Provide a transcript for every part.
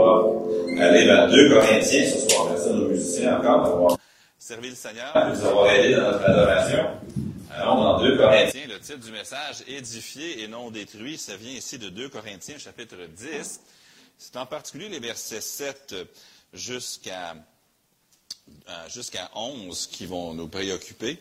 va aller vers 2 Corinthiens ce soir. Merci à nos musiciens encore d'avoir servi le Seigneur, de nous avoir aidés dans notre adoration. Allons dans 2 Corinthiens. Le titre du message, Édifié et non détruit, ça vient ici de 2 Corinthiens, chapitre 10. C'est en particulier les versets 7 jusqu'à euh, jusqu'à 11 qui vont nous préoccuper.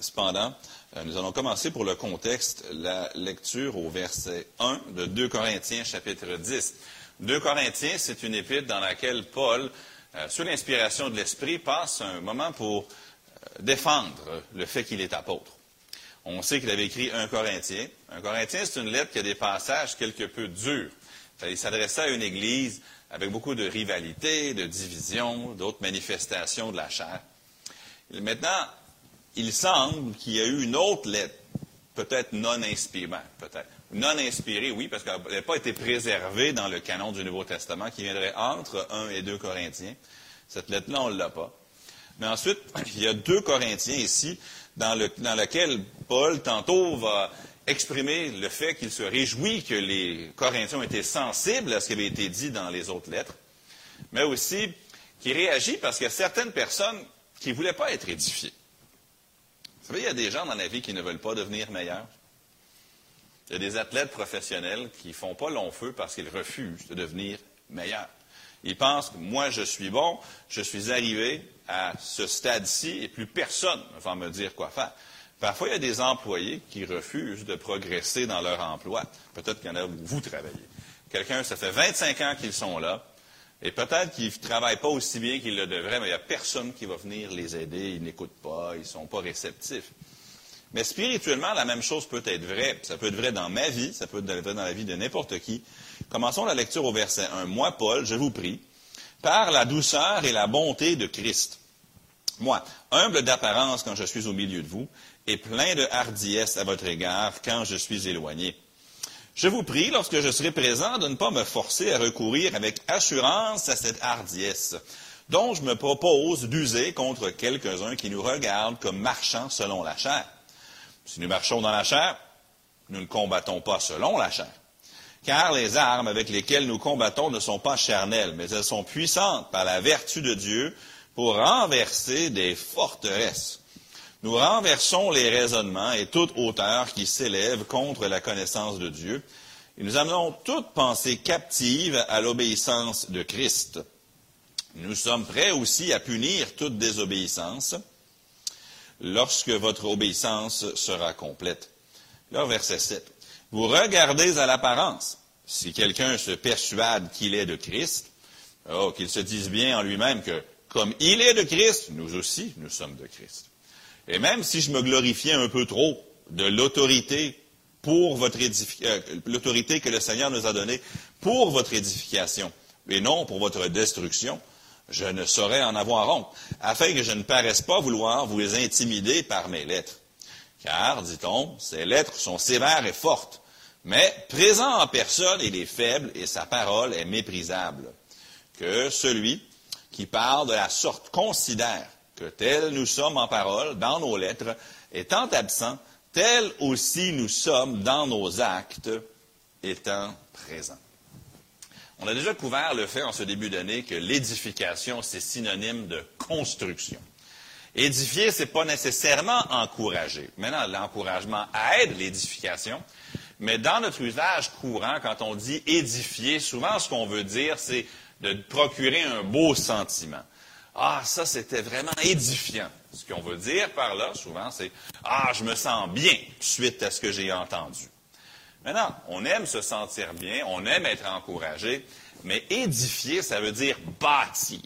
Cependant, euh, nous allons commencer pour le contexte, la lecture au verset 1 de 2 Corinthiens chapitre 10. 2 Corinthiens, c'est une épître dans laquelle Paul, euh, sous l'inspiration de l'Esprit, passe un moment pour défendre le fait qu'il est apôtre. On sait qu'il avait écrit 1 Corinthien. 1 Corinthien, c'est une lettre qui a des passages quelque peu durs. Il s'adressait à une église avec beaucoup de rivalité, de division, d'autres manifestations de la chair. Maintenant, il semble qu'il y a eu une autre lettre, peut-être non inspirée, peut-être. Non inspirée, oui, parce qu'elle n'a pas été préservée dans le canon du Nouveau Testament, qui viendrait entre 1 et 2 Corinthiens. Cette lettre-là, on ne l'a pas. Mais ensuite, il y a 2 Corinthiens ici, dans, le, Paul, tantôt, va exprimer le fait qu'il se réjouit que les Corinthiens été sensibles à ce qui avait été dit dans les autres lettres, mais aussi qu'il réagit parce qu'il y a certaines personnes qui ne voulaient pas être édifiées. Vous savez, il y a des gens dans la vie qui ne veulent pas devenir meilleurs. Il y a des athlètes professionnels qui ne font pas long feu parce qu'ils refusent de devenir meilleurs. Ils pensent que moi, je suis bon, je suis arrivé à ce stade-ci et plus personne ne va me dire quoi faire. Parfois, il y a des employés qui refusent de progresser dans leur emploi. Peut-être qu'il y en a où vous travaillez. Quelqu'un, ça fait 25 ans qu'ils sont là, et peut-être qu'ils ne travaillent pas aussi bien qu'ils le devraient, mais il n'y a personne qui va venir les aider, ils n'écoutent pas, ils ne sont pas réceptifs. Mais spirituellement, la même chose peut être vraie. Ça peut être vrai dans ma vie, ça peut être vrai dans la vie de n'importe qui. Commençons la lecture au verset 1. Moi, Paul, je vous prie, par la douceur et la bonté de Christ. Moi, humble d'apparence quand je suis au milieu de vous, et plein de hardiesse à votre égard quand je suis éloigné. Je vous prie, lorsque je serai présent, de ne pas me forcer à recourir avec assurance à cette hardiesse, dont je me propose d'user contre quelques-uns qui nous regardent comme marchands selon la chair. Si nous marchons dans la chair, nous ne combattons pas selon la chair. Car les armes avec lesquelles nous combattons ne sont pas charnelles, mais elles sont puissantes par la vertu de Dieu pour renverser des forteresses nous renversons les raisonnements et toute hauteur qui s'élève contre la connaissance de Dieu, et nous amenons toute pensée captive à l'obéissance de Christ. Nous sommes prêts aussi à punir toute désobéissance lorsque votre obéissance sera complète. Là, verset 7. Vous regardez à l'apparence. Si quelqu'un se persuade qu'il est de Christ, oh, qu'il se dise bien en lui-même que, comme il est de Christ, nous aussi, nous sommes de Christ. Et même si je me glorifiais un peu trop de l'autorité euh, l'autorité que le Seigneur nous a donnée pour votre édification et non pour votre destruction, je ne saurais en avoir honte, afin que je ne paraisse pas vouloir vous intimider par mes lettres. Car, dit-on, ces lettres sont sévères et fortes, mais présent en personne, il est faible et sa parole est méprisable. Que celui qui parle de la sorte considère que tel nous sommes en parole, dans nos lettres, étant absents, tel aussi nous sommes dans nos actes, étant présents. On a déjà couvert le fait en ce début d'année que l'édification, c'est synonyme de construction. Édifier, ce n'est pas nécessairement encourager. Maintenant, l'encouragement aide l'édification, mais dans notre usage courant, quand on dit édifier, souvent ce qu'on veut dire, c'est de procurer un beau sentiment. Ah, ça, c'était vraiment édifiant. Ce qu'on veut dire par là, souvent, c'est Ah, je me sens bien suite à ce que j'ai entendu. Maintenant, on aime se sentir bien, on aime être encouragé, mais édifier, ça veut dire bâtir.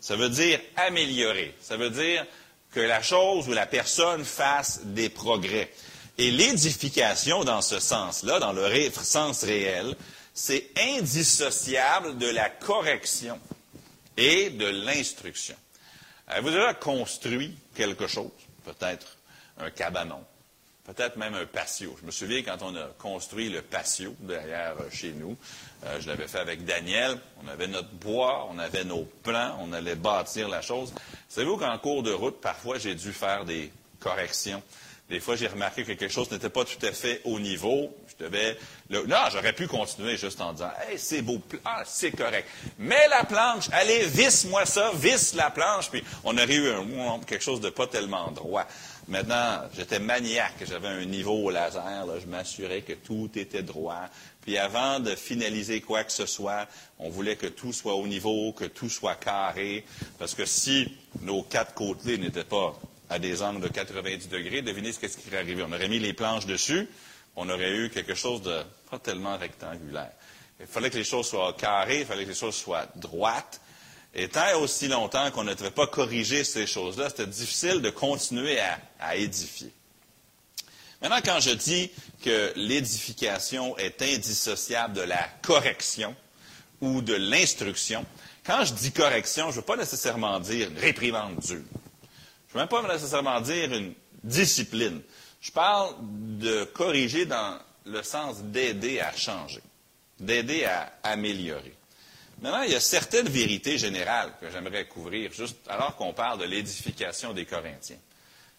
Ça veut dire améliorer. Ça veut dire que la chose ou la personne fasse des progrès. Et l'édification, dans ce sens-là, dans le sens réel, c'est indissociable de la correction et de l'instruction. Avez-vous déjà construit quelque chose? Peut-être un cabanon, peut-être même un patio. Je me souviens quand on a construit le patio derrière euh, chez nous, euh, je l'avais fait avec Daniel, on avait notre bois, on avait nos plans, on allait bâtir la chose. Savez-vous qu'en cours de route, parfois, j'ai dû faire des corrections? Des fois, j'ai remarqué que quelque chose n'était pas tout à fait au niveau. Je devais. non, j'aurais pu continuer juste en disant Hey, c'est beau, ah, c'est correct. Mets la planche, allez, visse-moi ça, visse la planche, puis on aurait eu un, quelque chose de pas tellement droit. Maintenant, j'étais maniaque, j'avais un niveau au laser, je m'assurais que tout était droit. Puis avant de finaliser quoi que ce soit, on voulait que tout soit au niveau, que tout soit carré, parce que si nos quatre côtés n'étaient pas à des angles de 90 degrés, devinez ce qui serait arrivé. On aurait mis les planches dessus, on aurait eu quelque chose de pas tellement rectangulaire. Il fallait que les choses soient carrées, il fallait que les choses soient droites. Et tant aussi longtemps qu'on ne devait pas corriger ces choses-là, c'était difficile de continuer à, édifier. Maintenant, quand je dis que l'édification est indissociable de la correction ou de l'instruction, quand je dis correction, je ne veux pas nécessairement dire réprimande dure. Je ne veux même pas nécessairement dire une discipline. Je parle de corriger dans le sens d'aider à changer, d'aider à améliorer. Maintenant, il y a certaines vérités générales que j'aimerais couvrir, juste alors qu'on parle de l'édification des Corinthiens.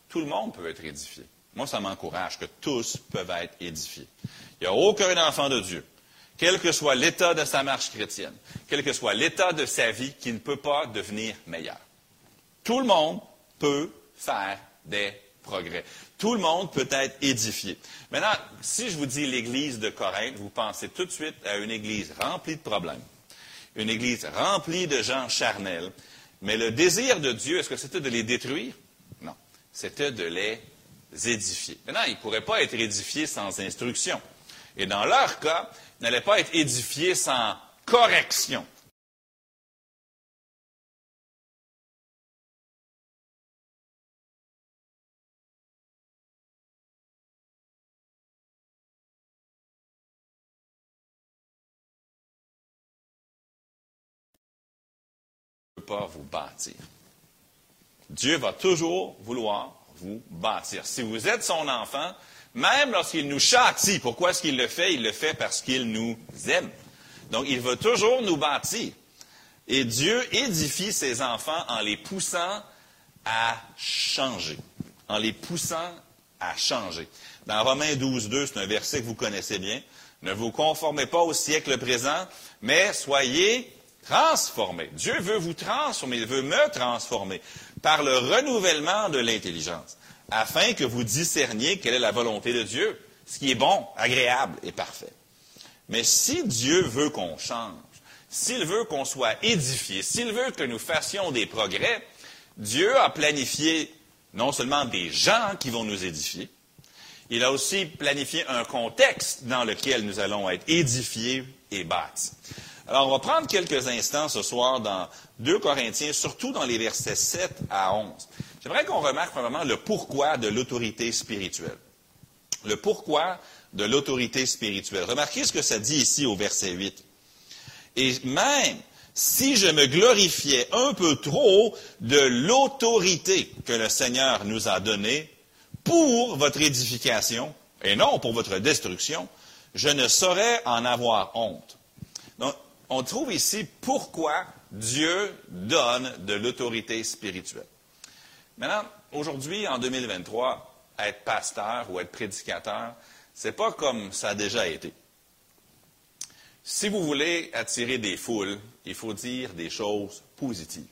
Tout le monde peut être édifié. Moi, ça m'encourage que tous peuvent être édifiés. Il n'y a aucun enfant de Dieu, quel que soit l'état de sa marche chrétienne, quel que soit l'état de sa vie, qui ne peut pas devenir meilleur. Tout le monde peut faire des progrès. Tout le monde peut être édifié. Maintenant, si je vous dis l'Église de Corinthe, vous pensez tout de suite à une Église remplie de problèmes, une Église remplie de gens charnels. Mais le désir de Dieu, est-ce que c'était de les détruire? Non. C'était de les édifier. Maintenant, ils ne pourraient pas être édifiés sans instruction. Et dans leur cas, ils n'allaient pas être édifiés sans correction. Dieu va toujours vouloir vous bâtir. Si vous êtes son enfant, même lorsqu'il nous châtie, pourquoi est-ce qu'il le fait? Il le fait parce qu'il nous aime. Donc, il va toujours nous bâtir. Et Dieu édifie ses enfants en les poussant à changer. En les poussant à changer. Dans Romains 12, 2, c'est un verset que vous connaissez bien. Ne vous conformez pas au siècle présent, mais soyez transformé. Dieu veut vous transformer, il veut me transformer par le renouvellement de l'intelligence, afin que vous discerniez quelle est la volonté de Dieu, ce qui est bon, agréable et parfait. Mais si Dieu veut qu'on change, s'il veut qu'on soit édifié, s'il veut que nous fassions des progrès, Dieu a planifié non seulement des gens qui vont nous édifier, il a aussi planifié un contexte dans lequel nous allons être édifiés et bâtis. Alors, on va prendre quelques instants ce soir dans 2 Corinthiens, surtout dans les versets 7 à 11. J'aimerais qu'on remarque vraiment le pourquoi de l'autorité spirituelle. Le pourquoi de l'autorité spirituelle. Remarquez ce que ça dit ici au verset 8. Et même si je me glorifiais un peu trop de l'autorité que le Seigneur nous a donnée pour votre édification et non pour votre destruction, je ne saurais en avoir honte. On trouve ici pourquoi Dieu donne de l'autorité spirituelle. Maintenant, aujourd'hui, en 2023, être pasteur ou être prédicateur, c'est pas comme ça a déjà été. Si vous voulez attirer des foules, il faut dire des choses positives.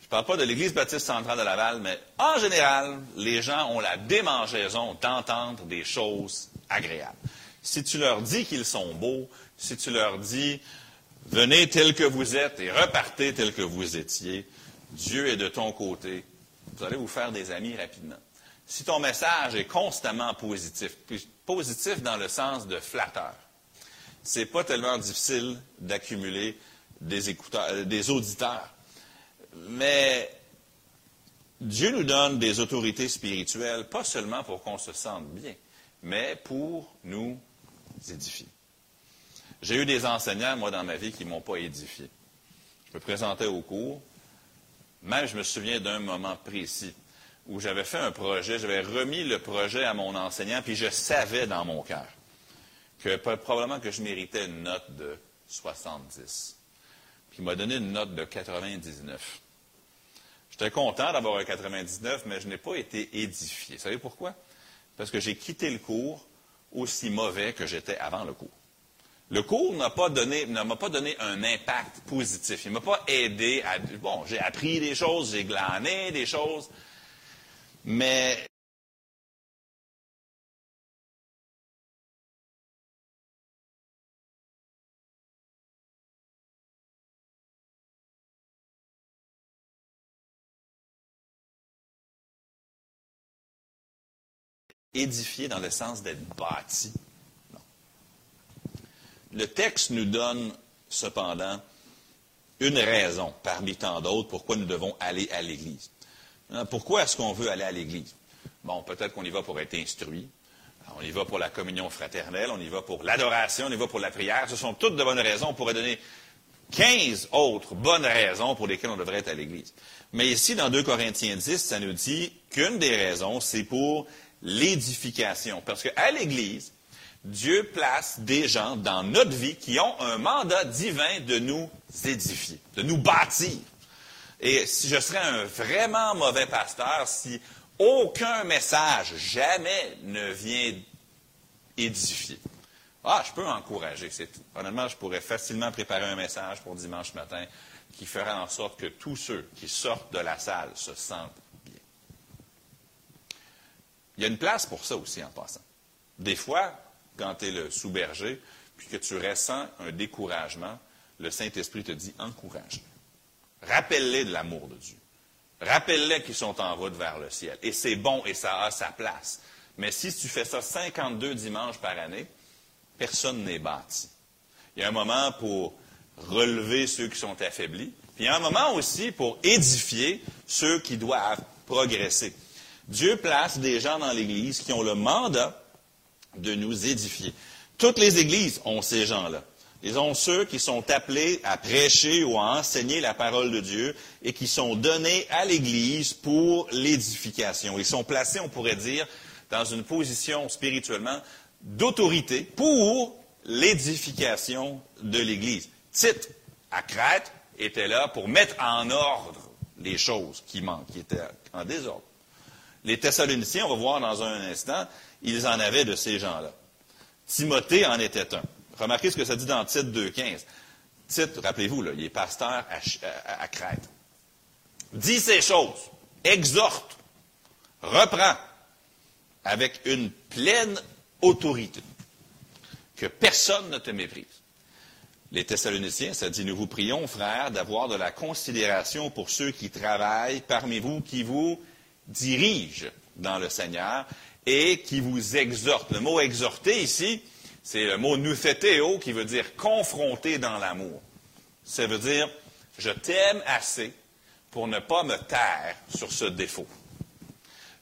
Je ne parle pas de l'Église baptiste centrale de Laval, mais en général, les gens ont la démangeaison d'entendre des choses agréables. Si tu leur dis qu'ils sont beaux, si tu leur dis Venez tel que vous êtes et repartez tel que vous étiez. Dieu est de ton côté. Vous allez vous faire des amis rapidement. Si ton message est constamment positif, positif dans le sens de flatteur, c'est pas tellement difficile d'accumuler des euh, des auditeurs. Mais Dieu nous donne des autorités spirituelles, pas seulement pour qu'on se sente bien, mais pour nous édifier. J'ai eu des enseignants, moi, dans ma vie, qui ne m'ont pas édifié. Je me présentais au cours. Même, je me souviens d'un moment précis où j'avais fait un projet, j'avais remis le projet à mon enseignant, puis je savais dans mon cœur que probablement que je méritais une note de 70. Puis il m'a donné une note de 99. J'étais content d'avoir un 99, mais je n'ai pas été édifié. Vous savez pourquoi? parce que j'ai quitté le cours aussi mauvais que j'étais avant le cours. Le cours n'a pas donné, ne m'a pas donné un impact positif. Il ne m'a pas aidé à, bon, j'ai appris des choses, j'ai glané des choses, mais édifié dans le sens d'être bâti. Le texte nous donne cependant une raison parmi tant d'autres pourquoi nous devons aller à l'Église. Hein, pourquoi est-ce qu'on veut aller à l'Église? Bon, peut-être qu'on y va pour être instruit. On y va pour la communion fraternelle, on y va pour l'adoration, on y va pour la prière. Ce sont toutes de bonnes raisons. On pourrait donner 15 autres bonnes raisons pour lesquelles on devrait être à l'Église. Mais ici, dans 2 Corinthiens 10, ça nous dit qu'une des raisons, c'est pour l'édification. Parce qu'à l'Église, Dieu place des gens dans notre vie qui ont un mandat divin de nous édifier, de nous bâtir. Et si je serais un vraiment mauvais pasteur si aucun message jamais ne vient édifier. Ah, je peux encourager. Honnêtement, je pourrais facilement préparer un message pour dimanche matin qui ferait en sorte que tous ceux qui sortent de la salle se sentent il y a une place pour ça aussi en passant. Des fois, quand tu es le sous-berger, puis que tu ressens un découragement, le Saint-Esprit te dit encourage. Rappelle-les de l'amour de Dieu. Rappelle-les qu'ils sont en route vers le ciel. Et c'est bon et ça a sa place. Mais si tu fais ça 52 dimanches par année, personne n'est bâti. Il y a un moment pour relever ceux qui sont affaiblis, puis il y a un moment aussi pour édifier ceux qui doivent progresser. Dieu place des gens dans l'Église qui ont le mandat de nous édifier. Toutes les églises ont ces gens-là. Ils ont ceux qui sont appelés à prêcher ou à enseigner la parole de Dieu et qui sont donnés à l'Église pour l'édification. Ils sont placés, on pourrait dire, dans une position spirituellement d'autorité pour l'édification de l'Église. Tite, à Crète, était là pour mettre en ordre les choses qui manquent, qui étaient en désordre. Les Thessaloniciens, on va voir dans un instant, ils en avaient de ces gens-là. Timothée en était un. Remarquez ce que ça dit dans Tite 2.15. Tite, rappelez-vous, il est pasteur à, Crète. Dis ces choses, exhorte, reprend avec une pleine autorité, que personne ne te méprise. Les Thessaloniciens, ça dit, nous vous prions, frères, d'avoir de la considération pour ceux qui travaillent parmi vous, qui vous dirige dans le Seigneur et qui vous exhorte. Le mot exhorter ici, c'est le mot nutheteo qui veut dire confronter dans l'amour. Ça veut dire je t'aime assez pour ne pas me taire sur ce défaut.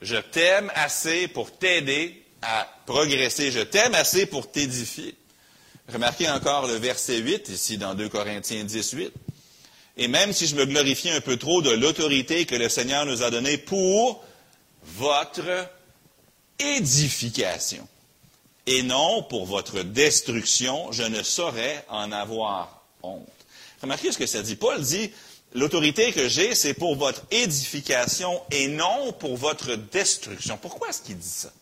Je t'aime assez pour t'aider à progresser. Je t'aime assez pour t'édifier. Remarquez encore le verset 8 ici dans 2 Corinthiens 18. Et même si je me glorifie un peu trop de l'autorité que le Seigneur nous a donnée pour votre édification et non pour votre destruction, je ne saurais en avoir honte. Remarquez ce que ça dit. Paul dit, l'autorité que j'ai, c'est pour votre édification et non pour votre destruction. Pourquoi est-ce qu'il dit ça?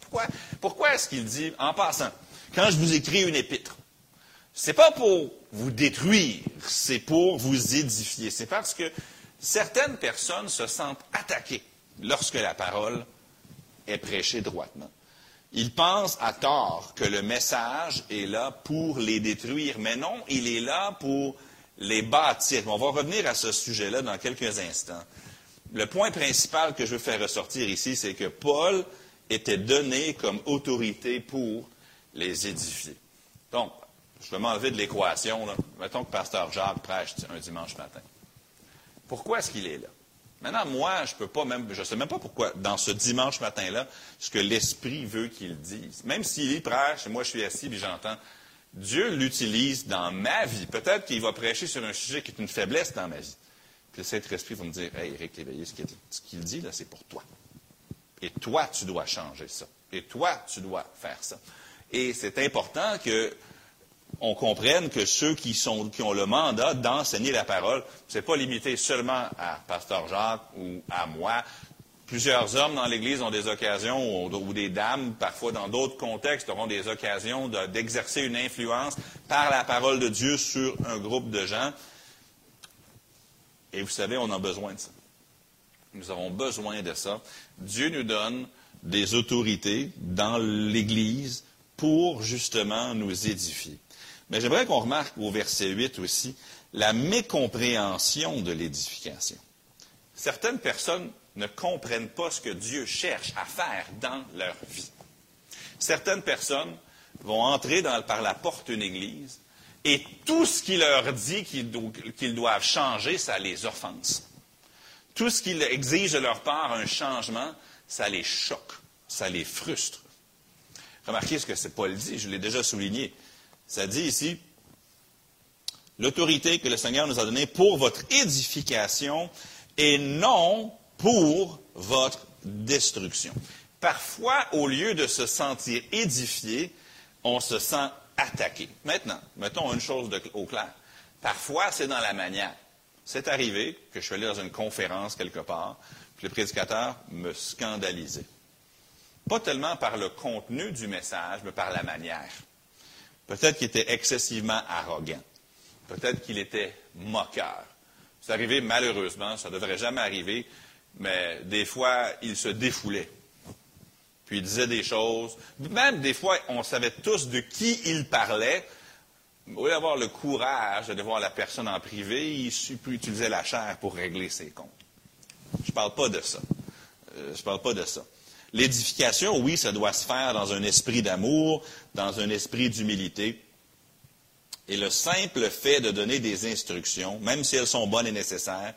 Pourquoi, pourquoi est-ce qu'il dit, en passant, quand je vous écris une épître, c'est pas pour vous détruire, c'est pour vous édifier. C'est parce que certaines personnes se sentent attaquées lorsque la parole est prêchée droitement. Ils pensent à tort que le message est là pour les détruire, mais non, il est là pour les bâtir. On va revenir à ce sujet-là dans quelques instants. Le point principal que je veux faire ressortir ici, c'est que Paul était donné comme autorité pour les édifier. Donc, je vais m'enlever de l'équation. Mettons que Pasteur Jacques prêche un dimanche matin. Pourquoi est-ce qu'il est là? Maintenant, moi, je peux pas même, je sais même pas pourquoi, dans ce dimanche matin-là, ce que l'Esprit veut qu'il dise. Même s'il prêche, moi je suis assis et j'entends, Dieu l'utilise dans ma vie. Peut-être qu'il va prêcher sur un sujet qui est une faiblesse dans ma vie. Puis le Saint-Esprit va me dire, Hey, Éric Léveillé, ce qu'il dit, là, c'est pour toi. Et toi, tu dois changer ça. Et toi, tu dois faire ça. Et c'est important que on comprenne que ceux qui, ont le mandat d'enseigner la parole, ce n'est pas limité seulement à Pasteur Jacques ou à moi, Plusieurs hommes dans l'Église ont des occasions, ou, des dames, parfois dans d'autres contextes, auront des occasions d'exercer une influence par la parole de Dieu sur un groupe de gens. Et vous savez, on a besoin de ça. Nous avons besoin de ça. Dieu nous donne des autorités dans l'Église pour justement nous édifier. Mais j'aimerais qu'on remarque au verset 8 aussi la mécompréhension de l'édification. Certaines personnes ne comprennent pas ce que Dieu cherche à faire dans leur vie. Certaines personnes vont entrer par la porte d'une église et tout ce qui leur dit qu'ils doivent changer, ça les offense. Tout ce qui exige de leur part un changement, ça les choque, ça les frustre. Remarquez ce que Paul dit, je l'ai déjà souligné. Ça dit ici, l'autorité que le Seigneur nous a donnée pour votre édification et non pour votre destruction. Parfois, au lieu de se sentir édifié, on se sent attaqué. Maintenant, mettons une chose au clair. Parfois, c'est dans la manière. C'est arrivé que je suis allé dans une conférence quelque part, puis le prédicateur me scandalisait. Pas tellement par le contenu du message, mais par la manière. Peut-être qu'il était excessivement arrogant. Peut-être qu'il était moqueur. C'est arrivé malheureusement, ça ne devrait jamais arriver, mais des fois, il se défoulait. Puis il disait des choses. Même des fois, on savait tous de qui il parlait. Au lieu d'avoir le courage de voir la personne en privé, il utiliser la chair pour régler ses comptes. Je ne parle pas de ça. Euh, je ne parle pas de ça. L'édification, oui, ça doit se faire dans un esprit d'amour, dans un esprit d'humilité. Et le simple fait de donner des instructions, même si elles sont bonnes et nécessaires,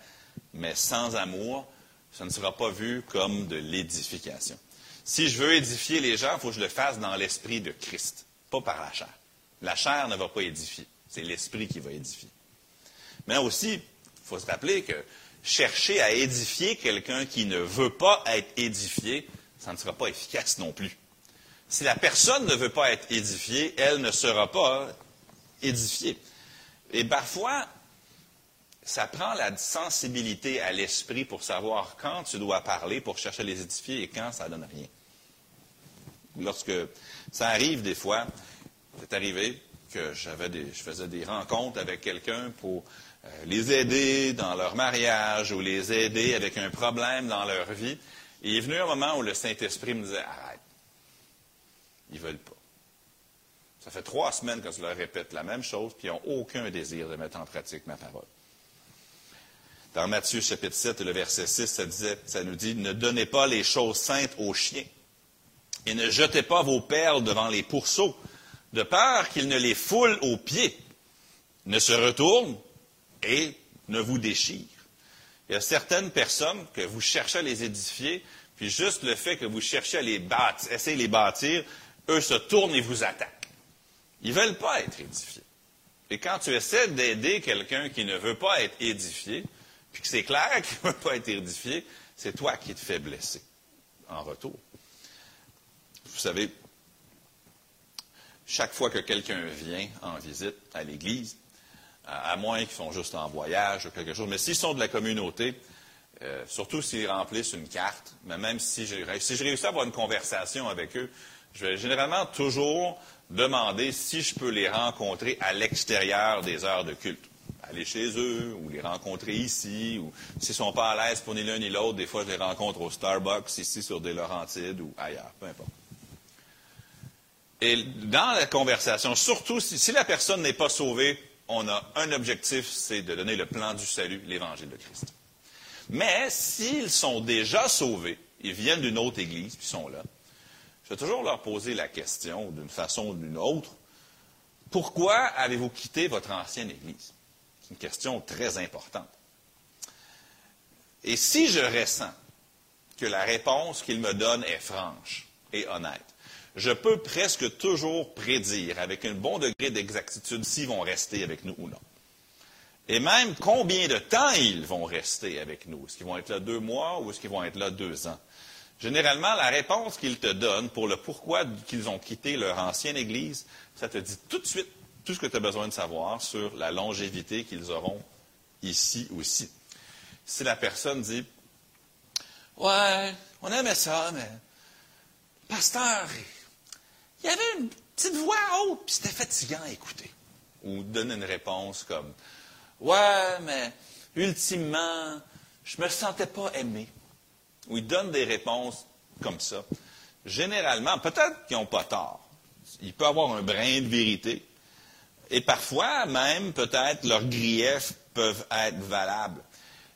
mais sans amour, ça ne sera pas vu comme de l'édification. Si je veux édifier les gens, il faut que je le fasse dans l'esprit de Christ, pas par la chair. La chair ne va pas édifier, c'est l'esprit qui va édifier. Mais aussi, il faut se rappeler que chercher à édifier quelqu'un qui ne veut pas être édifié, ça ne sera pas efficace non plus. Si la personne ne veut pas être édifiée, elle ne sera pas édifiée. Et parfois, ça prend la sensibilité à l'esprit pour savoir quand tu dois parler pour chercher à les édifier et quand ça ne donne rien. Lorsque ça arrive des fois, c'est arrivé que je faisais des rencontres avec quelqu'un pour euh, les aider dans leur mariage ou les aider avec un problème dans leur vie. Et il est venu un moment où le Saint-Esprit me disait Arrête. Ils veulent pas. Ça fait trois semaines que je leur répète la même chose, puis ils n'ont aucun désir de mettre en pratique ma parole. Dans Matthieu chapitre 7, le verset 6, ça, ça nous dit, ne donnez pas les choses saintes aux chiens et ne jetez pas vos perles devant les pourceaux, de peur qu'ils ne les foulent aux pieds, ne se retournent et ne vous déchirent. Il y a certaines personnes que vous cherchez à les édifier, puis juste le fait que vous cherchez à les bâtir, de les bâtir, eux se tournent et vous attaquent. Ils ne veulent pas être édifiés. Et quand tu essaies d'aider quelqu'un qui ne veut pas être édifié, puis que c'est clair qu'il ne va pas être édifié, c'est toi qui te fais blesser en retour. Vous savez, chaque fois que quelqu'un vient en visite à l'Église, à moins qu'ils sont juste en voyage ou quelque chose, mais s'ils sont de la communauté, euh, surtout s'ils remplissent une carte, mais même si je, si à avoir une conversation avec eux, je vais généralement toujours demander si je peux les rencontrer à l'extérieur des heures de culte aller chez eux ou les rencontrer ici, ou s'ils ne sont pas à l'aise pour ni l'un ni l'autre, des fois je les rencontre au Starbucks ici sur des Laurentides ou ailleurs, peu importe. Et dans la conversation, surtout si, si la personne n'est pas sauvée, on a un objectif, c'est de donner le plan du salut, l'évangile de Christ. Mais s'ils sont déjà sauvés, ils viennent d'une autre église, puis sont là, je vais toujours leur poser la question, d'une façon ou d'une autre, pourquoi avez-vous quitté votre ancienne église? C'est une question très importante. Et si je ressens que la réponse qu'il me donne est franche et honnête, je peux presque toujours prédire avec un bon degré d'exactitude s'ils vont rester avec nous ou non. Et même combien de temps ils vont rester avec nous? Est-ce qu'ils vont être là deux mois ou est-ce qu'ils vont être là deux ans? Généralement, la réponse qu'ils te donnent pour le pourquoi qu'ils ont quitté leur ancienne Église, ça te dit tout de suite tout ce que tu as besoin de savoir sur la longévité qu'ils auront ici aussi. Si la personne dit Ouais, on aimait ça, mais. Pasteur, il y avait une petite voix haute, puis c'était fatigant à écouter. Ou donne une réponse comme Ouais, mais ultimement, je me sentais pas aimé. Ou il donne des réponses comme ça. Généralement, peut-être qu'ils n'ont pas tort. Il peut avoir un brin de vérité. Et parfois, même, peut-être, leurs griefs peuvent être valables.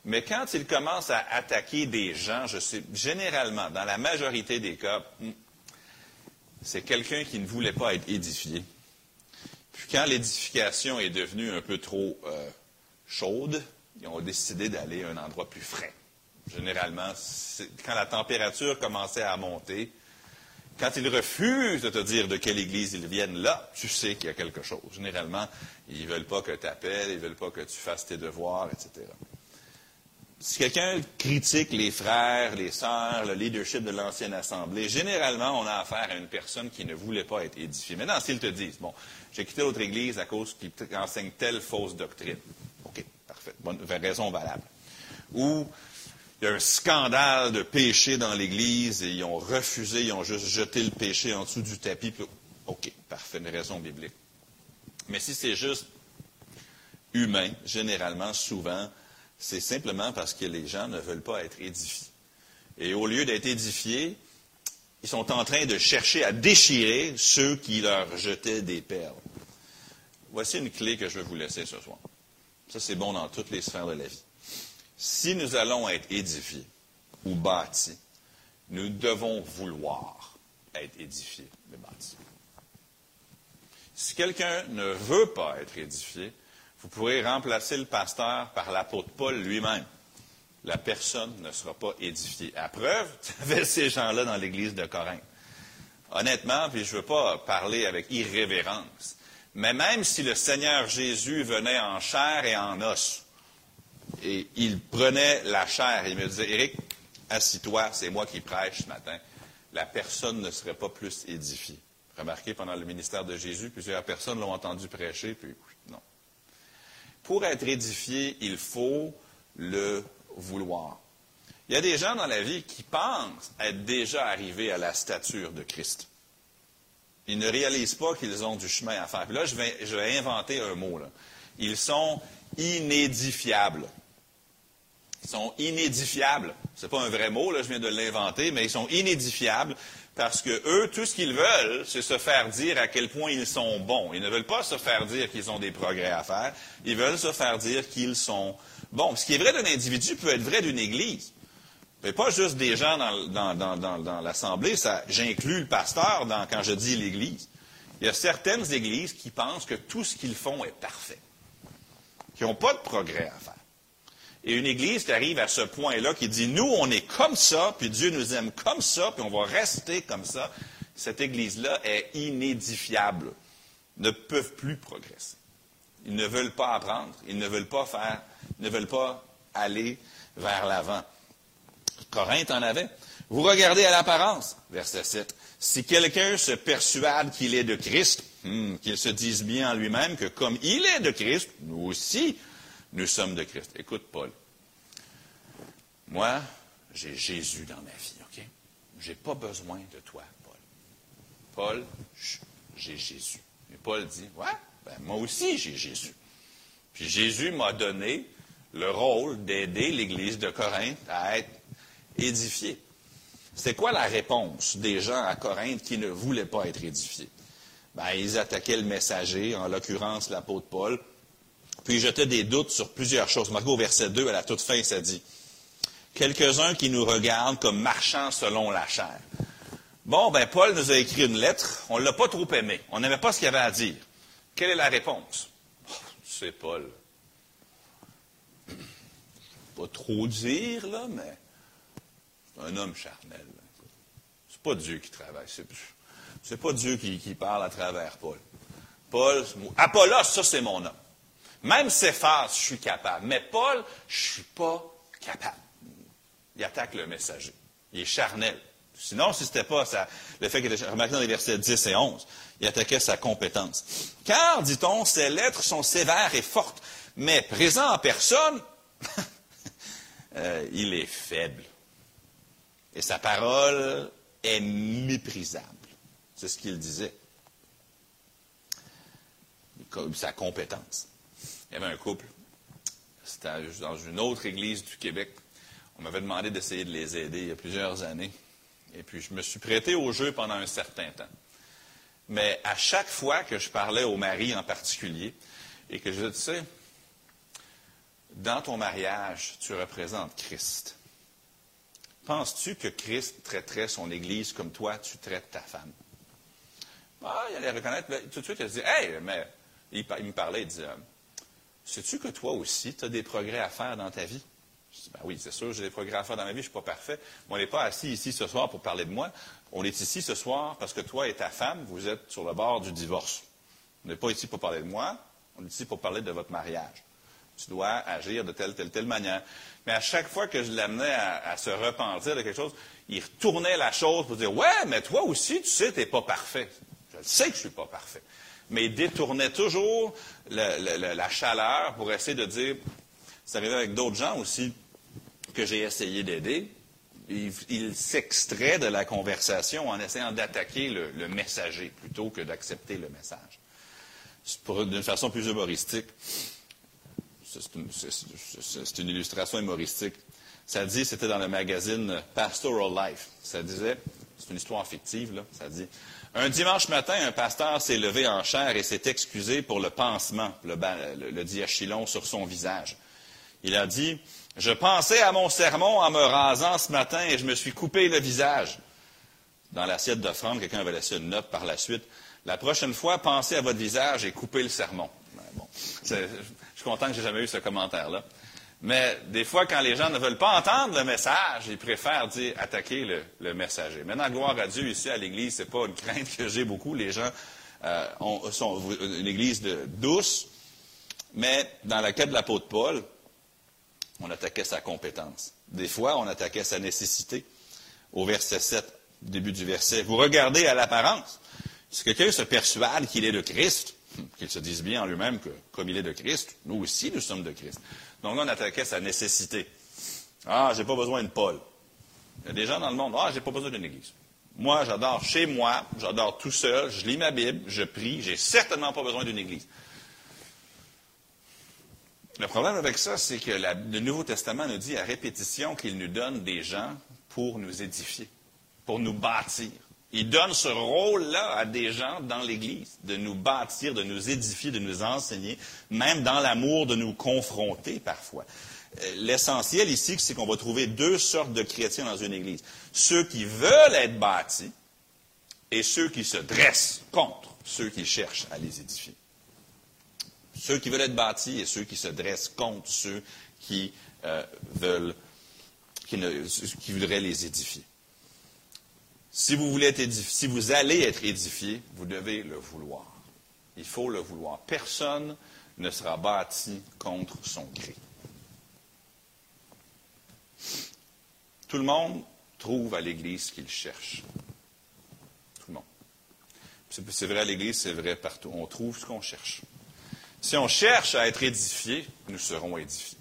Mais quand ils commencent à attaquer des gens, je sais, généralement, dans la majorité des cas, hmm, c'est quelqu'un qui ne voulait pas être édifié. Puis quand l'édification est devenue un peu trop euh, chaude, ils ont décidé d'aller à un endroit plus frais. Généralement, quand la température commençait à monter, quand ils refusent de te dire de quelle église ils viennent, là, tu sais qu'il y a quelque chose. Généralement, ils ne veulent pas que tu appelles, ils ne veulent pas que tu fasses tes devoirs, etc. Si quelqu'un critique les frères, les sœurs, le leadership de l'ancienne assemblée, généralement, on a affaire à une personne qui ne voulait pas être édifiée. Maintenant, s'ils te disent, bon, j'ai quitté l'autre église à cause qu'ils enseignent telle fausse doctrine. OK, parfait. Bonne raison valable. Ou il y a un scandale de péché dans l'Église et ils ont refusé, ils ont juste jeté le péché en dessous du tapis. OK, parfait, une raison biblique. Mais si c'est juste humain, généralement, souvent, c'est simplement parce que les gens ne veulent pas être édifiés. Et au lieu d'être édifiés, ils sont en train de chercher à déchirer ceux qui leur jetaient des perles. Voici une clé que je vais vous laisser ce soir. Ça, c'est bon dans toutes les sphères de la vie. Si nous allons être édifiés ou bâtis, nous devons vouloir être édifiés et bâtis. Si quelqu'un ne veut pas être édifié, vous pourrez remplacer le pasteur par l'apôtre Paul lui-même. La personne ne sera pas édifiée. À preuve, tu avais ces gens-là dans l'église de Corinthe. Honnêtement, puis je ne veux pas parler avec irrévérence, mais même si le Seigneur Jésus venait en chair et en os, et il prenait la chair. Il me disait, Éric, assis-toi, c'est moi qui prêche ce matin. La personne ne serait pas plus édifiée. Remarquez, pendant le ministère de Jésus, plusieurs personnes l'ont entendu prêcher, puis. Pour être édifié, il faut le vouloir. Il y a des gens dans la vie qui pensent être déjà arrivés à la stature de Christ. Ils ne réalisent pas qu'ils ont du chemin à faire. Puis là, je vais, inventer un mot. Ils sont inédifiables. Ils sont inédifiables. Ce n'est pas un vrai mot, là, je viens de l'inventer, mais ils sont inédifiables parce que eux, tout ce qu'ils veulent, c'est se faire dire à quel point ils sont bons. Ils ne veulent pas se faire dire qu'ils ont des progrès à faire. Ils veulent se faire dire qu'ils sont bons. Ce qui est vrai d'un individu peut être vrai d'une église. Mais pas juste des gens dans, l'assemblée, j'inclus le pasteur quand je dis l'église. Il y a certaines églises qui pensent que tout ce qu'ils font est parfait, qui n'ont pas de progrès à faire. Et une Église qui arrive à ce point-là, qui dit, nous, on est comme ça, puis Dieu nous aime comme ça, puis on va rester comme ça, cette Église-là est inédifiable, ne peuvent plus progresser. Ils ne veulent pas apprendre, ils ne veulent pas faire, ils ne veulent pas aller vers l'avant. Corinthe en avait. Vous regardez à l'apparence, verset 7. Si quelqu'un se persuade qu'il est de Christ, hmm, qu'il se dise bien en lui-même que comme il est de Christ, nous aussi, nous sommes de Christ. Écoute, Paul. Moi, j'ai Jésus dans ma vie, OK? Je n'ai pas besoin de toi, Paul. Paul, j'ai Jésus. Et Paul dit, ouais, ben, moi aussi j'ai Jésus. Puis Jésus m'a donné le rôle d'aider l'Église de Corinthe à être édifiée. C'est quoi la réponse des gens à Corinthe qui ne voulaient pas être édifiés? Ben, ils attaquaient le messager, en l'occurrence l'apôtre Paul, puis jetait des doutes sur plusieurs choses. Marco, verset 2, à la toute fin, ça dit Quelques-uns qui nous regardent comme marchands selon la chair. Bon, ben, Paul nous a écrit une lettre. On ne l'a pas trop aimé. On n'aimait pas ce qu'il avait à dire. Quelle est la réponse? Oh, C'est Paul. Pas trop dire, là, mais c'est un homme charnel. C'est pas Dieu qui travaille. C'est pas Dieu qui, qui parle à travers Paul. Paul, Apollos, ça c'est mon homme. Même Céphas, je suis capable. Mais Paul, je ne suis pas capable. Il attaque le messager. Il est charnel. Sinon, si ce n'était pas ça, le fait qu'il était, remarquez dans les versets 10 et 11, il attaquait sa compétence. Car, dit-on, ces lettres sont sévères et fortes, mais présent en personne, euh, il est faible. Et sa parole est méprisable. C'est ce qu'il disait. Sa compétence. Il y avait un couple, c'était dans une autre église du Québec. On m'avait demandé d'essayer de les aider il y a plusieurs années. Et puis, je me suis prêté au jeu pendant un certain temps. Mais à chaque fois que je parlais au mari en particulier, et que je disais, tu sais, dans ton mariage, tu représentes Christ. Penses-tu que Christ traiterait son Église comme toi, tu traites ta femme? Ah, il allait reconnaître. Tout de suite, il a dit Hey, mais il, me parlait, il disait Sais-tu que toi aussi, tu as des progrès à faire dans ta vie? Je dis Ben oui, c'est sûr, j'ai des progrès à faire dans ma vie, je ne suis pas parfait. Mais on n'est pas assis ici ce soir pour parler de moi. On est ici ce soir parce que toi et ta femme, vous êtes sur le bord du divorce. On n'est pas ici pour parler de moi, on est ici pour parler de votre mariage tu dois agir de telle, telle, telle manière. Mais à chaque fois que je l'amenais à, se repentir de quelque chose, il retournait la chose pour dire, ouais, mais toi aussi, tu sais, tu n'es pas parfait. Je sais que je ne suis pas parfait. Mais il détournait toujours la chaleur pour essayer de dire, c'est arrivé avec d'autres gens aussi que j'ai essayé d'aider. Il, s'extrait de la conversation en essayant d'attaquer le, le, messager plutôt que d'accepter le message. D'une façon plus humoristique c'est une, illustration humoristique. Ça dit, c'était dans le magazine Pastoral Life. Ça disait, c'est une histoire fictive, là. Ça dit, un dimanche matin, un pasteur s'est levé en chair et s'est excusé pour le pansement, le, le, diachylon sur son visage. Il a dit, je pensais à mon sermon en me rasant ce matin et je me suis coupé le visage. Dans l'assiette d'offrande, quelqu'un avait laissé une note par la suite. La prochaine fois, pensez à votre visage et coupez le sermon. Ben, je suis content que j'ai jamais eu ce commentaire-là. Mais des fois, quand les gens ne veulent pas entendre le message, ils préfèrent dire attaquer le, messager. Maintenant, gloire à Dieu, ici à l'Église, ce n'est pas une crainte que j'ai beaucoup. Les gens euh, ont, sont une Église douce. Mais dans la quête de l'apôtre Paul, on attaquait sa compétence. Des fois, on attaquait sa nécessité. Au verset 7, début du verset, vous regardez à l'apparence. Si quelqu'un se persuade qu'il est le Christ, qu'il se dise bien en lui-même que, comme il est de Christ, nous aussi, nous sommes de Christ. Donc là, on attaquait sa nécessité. Ah, j'ai pas besoin de Paul. Il y a des gens dans le monde, ah, j'ai pas besoin d'une église. Moi, j'adore chez moi, j'adore tout seul, je lis ma Bible, je prie, j'ai certainement pas besoin d'une église. Le problème avec ça, c'est que le Nouveau Testament nous dit à répétition qu'il nous donne des gens pour nous édifier, pour nous bâtir. Il donne ce rôle-là à des gens dans l'Église, de nous bâtir, de nous édifier, de nous enseigner, même dans l'amour, de nous confronter parfois. Euh, l'essentiel ici, c'est qu'on va trouver deux sortes de chrétiens dans une Église. Ceux qui veulent être bâtis et ceux qui se dressent contre ceux qui cherchent à les édifier. Ceux qui veulent être bâtis et ceux qui se dressent contre ceux qui euh, veulent, qui, qui voudraient les édifier. Si vous, voulez être si vous allez être édifié, vous devez le vouloir. Il faut le vouloir. Personne ne sera bâti contre son gré. Tout le monde trouve à l'Église ce qu'il cherche. Tout le monde. C'est vrai à l'Église, c'est vrai partout. On trouve ce qu'on cherche. Si on cherche à être édifié, nous serons édifiés.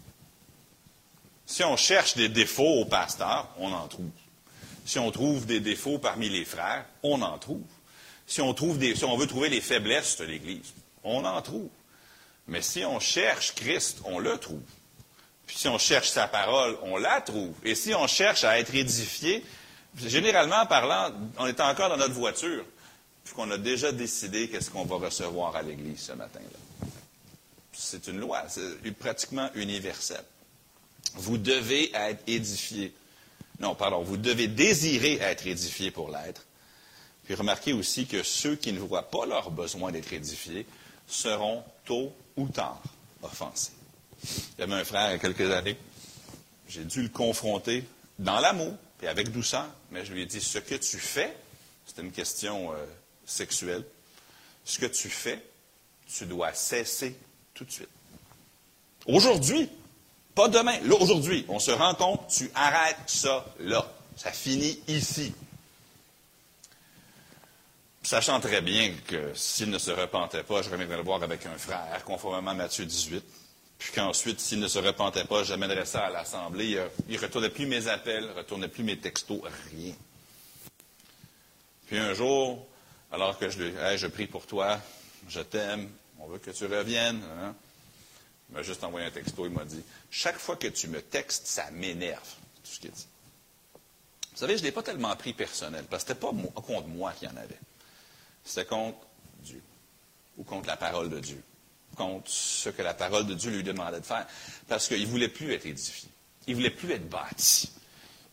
Si on cherche des défauts au pasteur, on en trouve. Si on trouve des défauts parmi les frères, on en trouve. Si on, trouve si on veut trouver les faiblesses de l'Église, on en trouve. Mais si on cherche Christ, on le trouve. Puis si on cherche sa parole, on la trouve. Et si on cherche à être édifié, généralement parlant, on est encore dans notre voiture, puis qu'on a déjà décidé qu'est-ce qu'on va recevoir à l'Église ce matin-là. C'est une loi, c'est pratiquement universelle. Vous devez être édifié non, pardon, vous devez désirer être édifié pour l'être. Puis remarquez aussi que ceux qui ne voient pas leur besoin d'être édifiés seront tôt ou tard offensés. Il y avait un frère il y a quelques années, j'ai dû le confronter dans l'amour et avec douceur, mais je lui ai dit ce que tu fais, c'était une question euh, sexuelle, ce que tu fais, tu dois cesser tout de suite. Aujourd'hui, pas demain, là, aujourd'hui. On se rend compte, tu arrêtes ça là. Ça finit ici. Sachant très bien que s'il ne se repentait pas, je reviendrais le voir avec un frère, conformément à Matthieu 18. puis qu'ensuite, s'il ne se repentait pas, j'amènerais ça à l'Assemblée. Il ne retournait plus mes appels, ne retournait plus mes textos, rien. Puis un jour, alors que je lui hey, je prie pour toi, je t'aime, on veut que tu reviennes. Hein? Il m'a juste envoyé un texto, il m'a dit Chaque fois que tu me textes, ça m'énerve. Tout ce qu'il dit. Vous savez, je ne l'ai pas tellement pris personnel, parce que ce n'était pas contre moi qu'il y en avait. C'était contre Dieu, ou contre la parole de Dieu, contre ce que la parole de Dieu lui demandait de faire, parce qu'il ne voulait plus être édifié. Il ne voulait plus être bâti.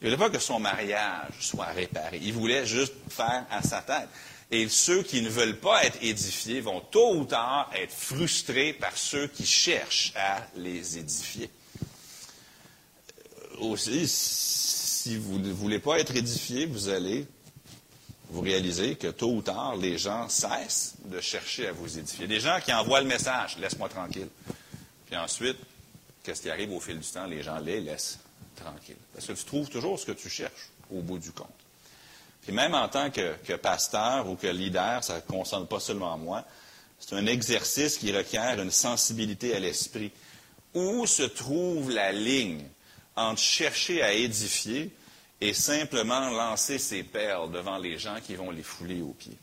Il ne voulait pas que son mariage soit réparé. Il voulait juste faire à sa tête. Et ceux qui ne veulent pas être édifiés vont tôt ou tard être frustrés par ceux qui cherchent à les édifier. Euh, aussi, si vous ne voulez pas être édifiés, vous allez vous réaliser que tôt ou tard, les gens cessent de chercher à vous édifier. Des gens qui envoient le message, laisse-moi tranquille. Puis ensuite, qu'est-ce qui arrive au fil du temps? Les gens les laissent tranquilles. Parce que tu trouves toujours ce que tu cherches au bout du compte. Puis même en tant que, pasteur ou que leader, ça ne concerne pas seulement moi, c'est un exercice qui requiert une sensibilité à l'esprit. Où se trouve la ligne entre chercher à édifier et simplement lancer ses perles devant les gens qui vont les fouler aux pieds?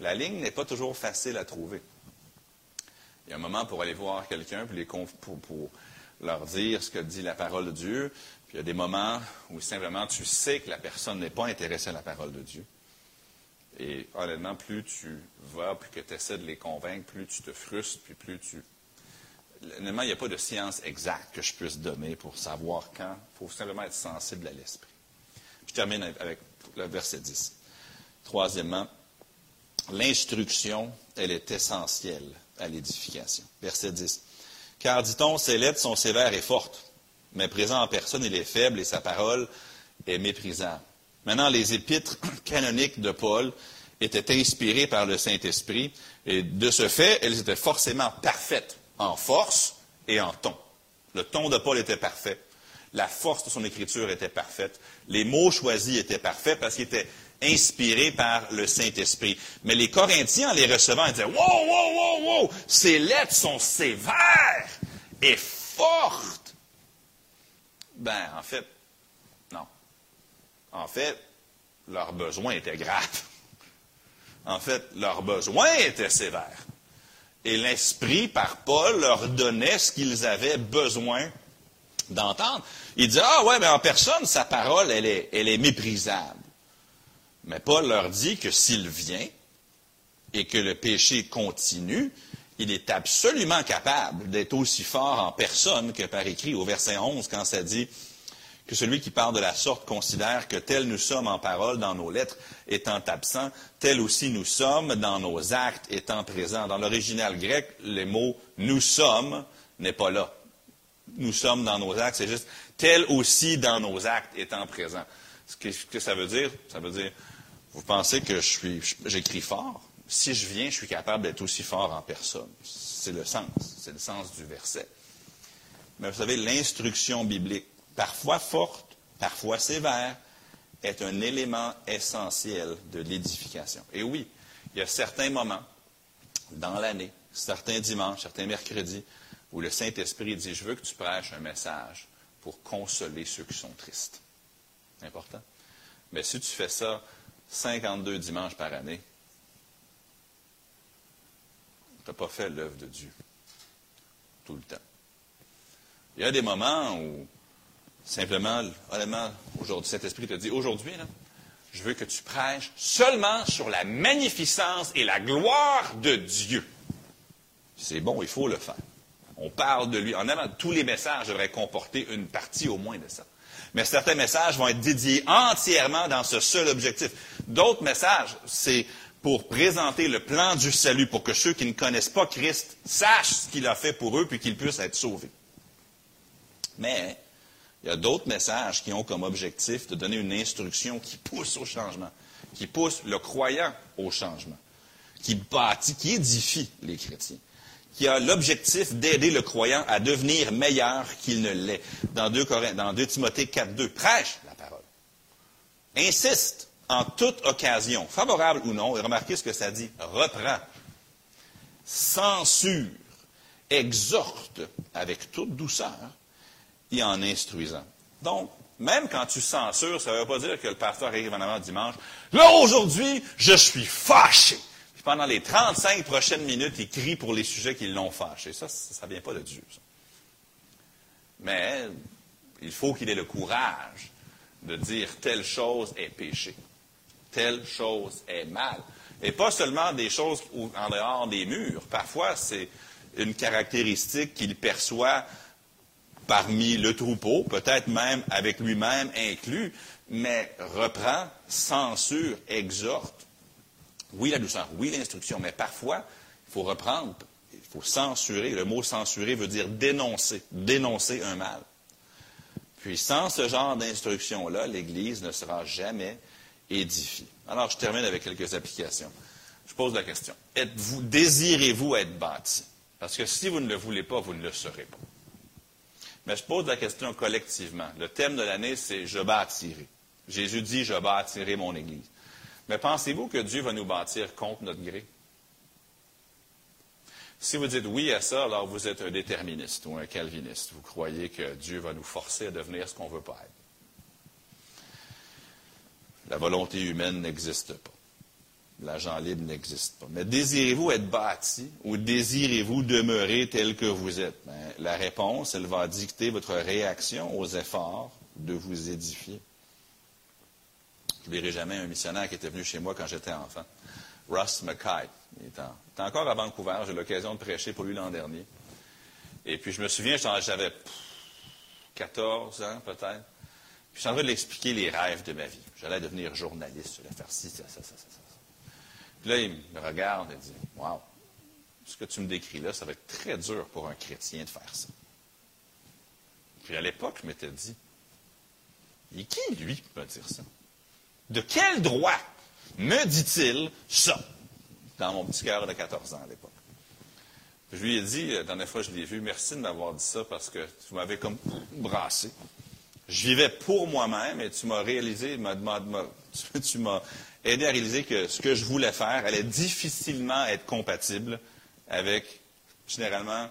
La ligne n'est pas toujours facile à trouver. Il y a un moment pour aller voir quelqu'un pour, pour leur dire ce que dit la parole de Dieu, puis il y a des moments où simplement tu sais que la personne n'est pas intéressée à la parole de Dieu. Et honnêtement, plus tu vas, plus que tu essaies de les convaincre, plus tu te frustres, puis plus tu. Honnêtement, il n'y a pas de science exacte que je puisse donner pour savoir quand. Il faut simplement être sensible à l'esprit. Je termine avec le verset 10. Troisièmement, l'instruction, elle est essentielle à l'édification. Verset 10. Car, dit-on, ces lettres sont sévères et fortes mais présent en personne, il est faible et sa parole est méprisable. Maintenant, les épîtres canoniques de Paul étaient inspirées par le Saint-Esprit, et de ce fait, elles étaient forcément parfaites en force et en ton. Le ton de Paul était parfait. La force de son écriture était parfaite. Les mots choisis étaient parfaits parce qu'ils étaient inspirés par le Saint-Esprit. Mais les Corinthiens, en les recevant, disaient Wow, wow, wow, wow, ces lettres sont sévères et fortes. Ben, en fait, non. En fait, leurs besoins étaient graves. En fait, leurs besoins étaient sévères. Et l'Esprit, par Paul, leur donnait ce qu'ils avaient besoin d'entendre. Il dit, ah ouais, mais en personne, sa parole, elle est, elle est méprisable. Mais Paul leur dit que s'il vient et que le péché continue, il est absolument capable d'être aussi fort en personne que par écrit au verset 11 quand ça dit que celui qui parle de la sorte considère que tel nous sommes en parole dans nos lettres étant absents, tel aussi nous sommes dans nos actes étant présents. Dans l'original grec, le mot nous sommes n'est pas là. Nous sommes dans nos actes, c'est juste tel aussi dans nos actes étant présents. Ce que, que ça veut dire, ça veut dire, vous pensez que j'écris fort? Si je viens, je suis capable d'être aussi fort en personne. C'est le sens, c'est le sens du verset. Mais vous savez, l'instruction biblique, parfois forte, parfois sévère, est un élément essentiel de l'édification. Et oui, il y a certains moments dans l'année, certains dimanches, certains mercredis, où le Saint-Esprit dit, je veux que tu prêches un message pour consoler ceux qui sont tristes. Important. Mais si tu fais ça 52 dimanches par année, tu n'as pas fait l'œuvre de Dieu tout le temps. Il y a des moments où, simplement, honnêtement, aujourd'hui, cet esprit te dit, aujourd'hui, je veux que tu prêches seulement sur la magnificence et la gloire de Dieu. C'est bon, il faut le faire. On parle de lui. En avant, tous les messages devraient comporter une partie au moins de ça. Mais certains messages vont être dédiés entièrement dans ce seul objectif. D'autres messages, c'est pour présenter le plan du salut, pour que ceux qui ne connaissent pas Christ sachent ce qu'il a fait pour eux, puis qu'ils puissent être sauvés. Mais il y a d'autres messages qui ont comme objectif de donner une instruction qui pousse au changement, qui pousse le croyant au changement, qui bâtit, qui édifie les chrétiens, qui a l'objectif d'aider le croyant à devenir meilleur qu'il ne l'est. Dans 2, dans 2 Timothée 4.2, prêche la parole. Insiste en toute occasion, favorable ou non, et remarquez ce que ça dit, reprend, censure exhorte avec toute douceur et en instruisant. Donc, même quand tu censures, ça ne veut pas dire que le pasteur arrive en avant dimanche. Là, aujourd'hui, je suis fâché. Puis pendant les 35 prochaines minutes, il crie pour les sujets qui l'ont fâché. Ça, ça ne vient pas de Dieu. Mais il faut qu'il ait le courage de dire telle chose est péché, telle chose est mal. Et pas seulement des choses en dehors des murs. Parfois, c'est une caractéristique qu'il perçoit parmi le troupeau, peut-être même avec lui-même inclus, mais reprend, censure, exhorte. Oui, la douceur, oui, l'instruction, mais parfois, il faut reprendre, il faut censurer. Le mot censurer veut dire dénoncer, dénoncer un mal. Puis sans ce genre d'instruction-là, l'Église ne sera jamais Alors, je termine avec quelques applications. Je pose la question. Êtes-vous, désirez-vous être bâti? Parce que si vous ne le voulez pas, vous ne le serez pas. Mais je pose la question collectivement. Le thème de l'année, c'est Je bâtirai. Jésus dit Je bâtirai mon Église. Mais pensez-vous que Dieu va nous bâtir contre notre gré? Si vous dites oui à ça, alors vous êtes un déterministe ou un calviniste. Vous croyez que Dieu va nous forcer à devenir ce qu'on ne veut pas être. La volonté humaine n'existe pas. L'agent libre n'existe pas. Mais désirez-vous être bâti ou désirez-vous demeurer tel que vous êtes? Ben, la réponse, elle va dicter votre réaction aux efforts de vous édifier. Je n'oublierai jamais un missionnaire qui était venu chez moi quand j'étais enfant. Russ McKay. Il était, encore à Vancouver. J'ai eu l'occasion de prêcher pour lui l'an dernier. Et puis, je me souviens, j'avais 14 ans, peut-être. Puis, je suis en train de l'expliquer les rêves de ma vie. J'allais devenir journaliste. J'allais faire ci, ça, ça, ça, ça. Puis là, il me regarde et dit Waouh, ce que tu me décris là, ça va être très dur pour un chrétien de faire ça. Puis à l'époque, je m'étais dit Et qui, lui, peut dire ça? De quel droit me dit-il ça dans mon petit cœur de 14 ans à l'époque. Je lui ai dit, la dernière fois je l'ai vu, merci de m'avoir dit ça parce que tu m'avais comme brassé. Je vivais pour moi-même et tu m'as réalisé, tu m'as aidé à réaliser que ce que je voulais faire allait difficilement être compatible avec, généralement,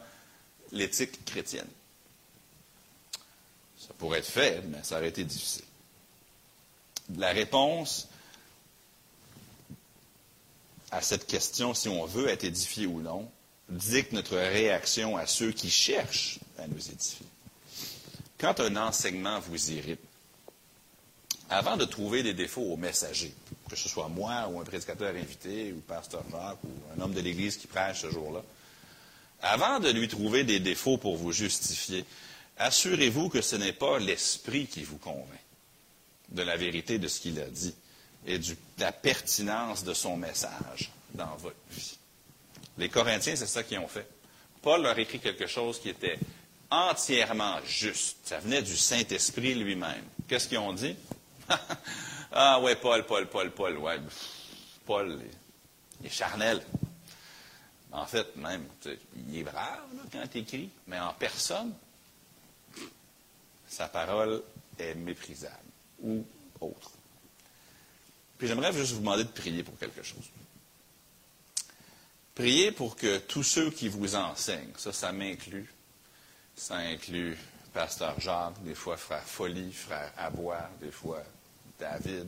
l'éthique chrétienne. Ça pourrait être fait, mais ça aurait été difficile. La réponse à cette question, si on veut être édifié ou non, dicte notre réaction à ceux qui cherchent à nous édifier. Quand un enseignement vous irrite, avant de trouver des défauts au messager, que ce soit moi ou un prédicateur invité ou pasteur Jacques ou un homme de l'Église qui prêche ce jour-là, avant de lui trouver des défauts pour vous justifier, assurez-vous que ce n'est pas l'esprit qui vous convainc de la vérité de ce qu'il a dit et de la pertinence de son message dans votre vie. Les Corinthiens, c'est ça qu'ils ont fait. Paul leur écrit quelque chose qui était entièrement juste. Ça venait du Saint-Esprit lui-même. Qu'est-ce qu'ils ont dit? ah ouais, Paul, Paul, Paul, Paul, ouais. Paul, est charnel. En fait, même, il est brave quand il écrit, mais en personne, sa parole est méprisable ou autre. Puis j'aimerais juste vous demander de prier pour quelque chose. Priez pour que tous ceux qui vous enseignent, ça, ça m'inclut, ça inclut Pasteur Jacques, des fois Frère Folie, Frère Abois, des fois David,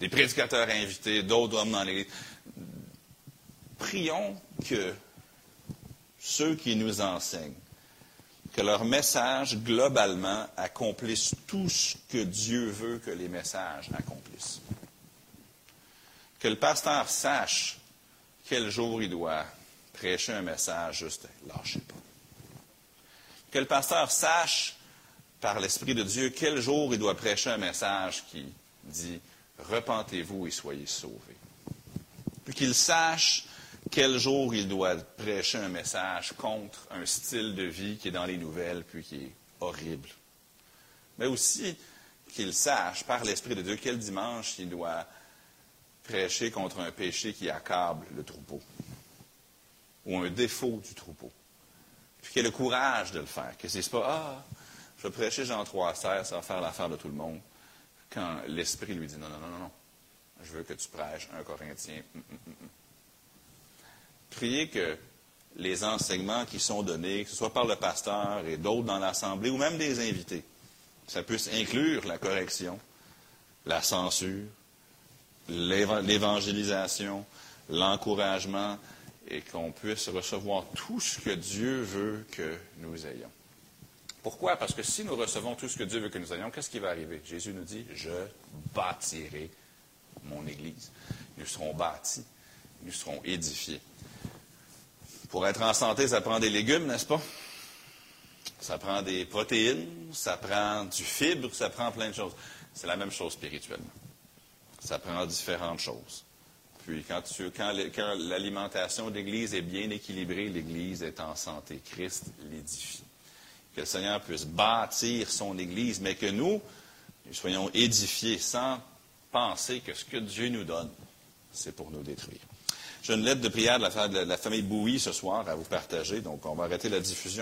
des prédicateurs invités, d'autres hommes dans l'Église. Prions que ceux qui nous enseignent, que leur message globalement accomplisse tout ce que Dieu veut que les messages accomplissent que le pasteur sache quel jour il doit prêcher un message, juste lâchez pas. Que le pasteur sache, par l'Esprit de Dieu, quel jour il doit prêcher un message qui dit Repentez-vous et soyez sauvés. Puis qu'il sache quel jour il doit prêcher un message contre un style de vie qui est dans les nouvelles, puis qui est horrible. Mais aussi qu'il sache, par l'Esprit de Dieu, quel dimanche il doit prêcher contre un péché qui accable le troupeau ou un défaut du troupeau. Puis qu'il ait le courage de le faire, que ce n'est pas Ah, je vais prêcher Jean 3, 16, ça va faire l'affaire de tout le monde. Quand l'Esprit lui dit Non, non, non, non, non, je veux que tu prêches un Corinthien. Hum, hum, hum, Priez que les enseignements qui sont donnés, que ce soit par le pasteur et d'autres dans l'Assemblée, ou même des invités. Ça puisse inclure la correction, la censure, l'évangélisation, l'encouragement, et qu'on puisse recevoir tout ce que Dieu veut que nous ayons. Pourquoi? Parce que si nous recevons tout ce que Dieu veut que nous ayons, qu'est-ce qui va arriver? Jésus nous dit, je bâtirai mon Église. Nous serons bâtis, nous serons édifiés. Pour être en santé, ça prend des légumes, n'est-ce pas? Ça prend des protéines, ça prend du fibre, ça prend plein de choses. C'est la même chose spirituellement. Ça prend différentes choses. Puis quand, l'alimentation d'Église est bien équilibrée, l'Église est en santé. Christ l'édifie. Que le Seigneur puisse bâtir son Église, mais que nous, nous soyons édifiés sans penser que ce que Dieu nous donne, c'est pour nous détruire. J'ai une lettre de prière de la, famille Bouy ce soir à vous partager, donc on va arrêter la diffusion.